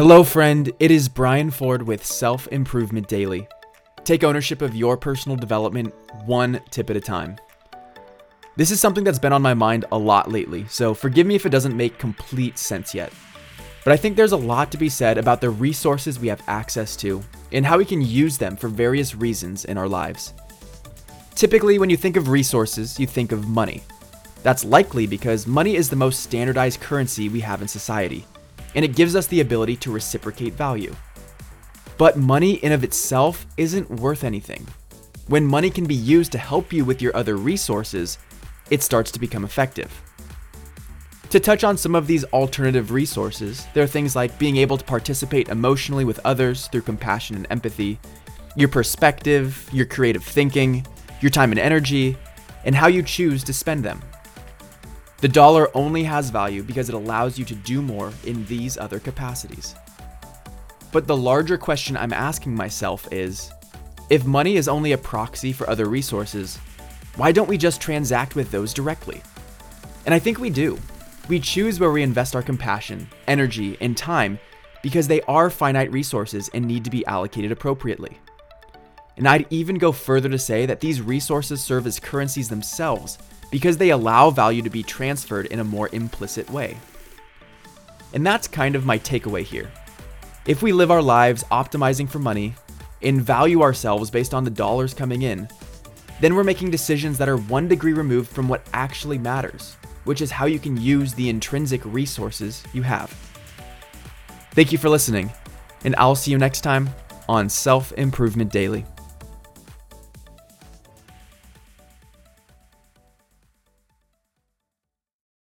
Hello, friend. It is Brian Ford with Self Improvement Daily. Take ownership of your personal development one tip at a time. This is something that's been on my mind a lot lately, so forgive me if it doesn't make complete sense yet. But I think there's a lot to be said about the resources we have access to and how we can use them for various reasons in our lives. Typically, when you think of resources, you think of money. That's likely because money is the most standardized currency we have in society, and it gives us the ability to reciprocate value. But money in of itself isn't worth anything. When money can be used to help you with your other resources, it starts to become effective. To touch on some of these alternative resources, there are things like being able to participate emotionally with others through compassion and empathy, your perspective, your creative thinking, your time and energy, and how you choose to spend them. The dollar only has value because it allows you to do more in these other capacities. But the larger question I'm asking myself is if money is only a proxy for other resources, why don't we just transact with those directly? And I think we do. We choose where we invest our compassion, energy, and time because they are finite resources and need to be allocated appropriately. And I'd even go further to say that these resources serve as currencies themselves because they allow value to be transferred in a more implicit way. And that's kind of my takeaway here. If we live our lives optimizing for money and value ourselves based on the dollars coming in, then we're making decisions that are one degree removed from what actually matters, which is how you can use the intrinsic resources you have. Thank you for listening, and I'll see you next time on Self Improvement Daily.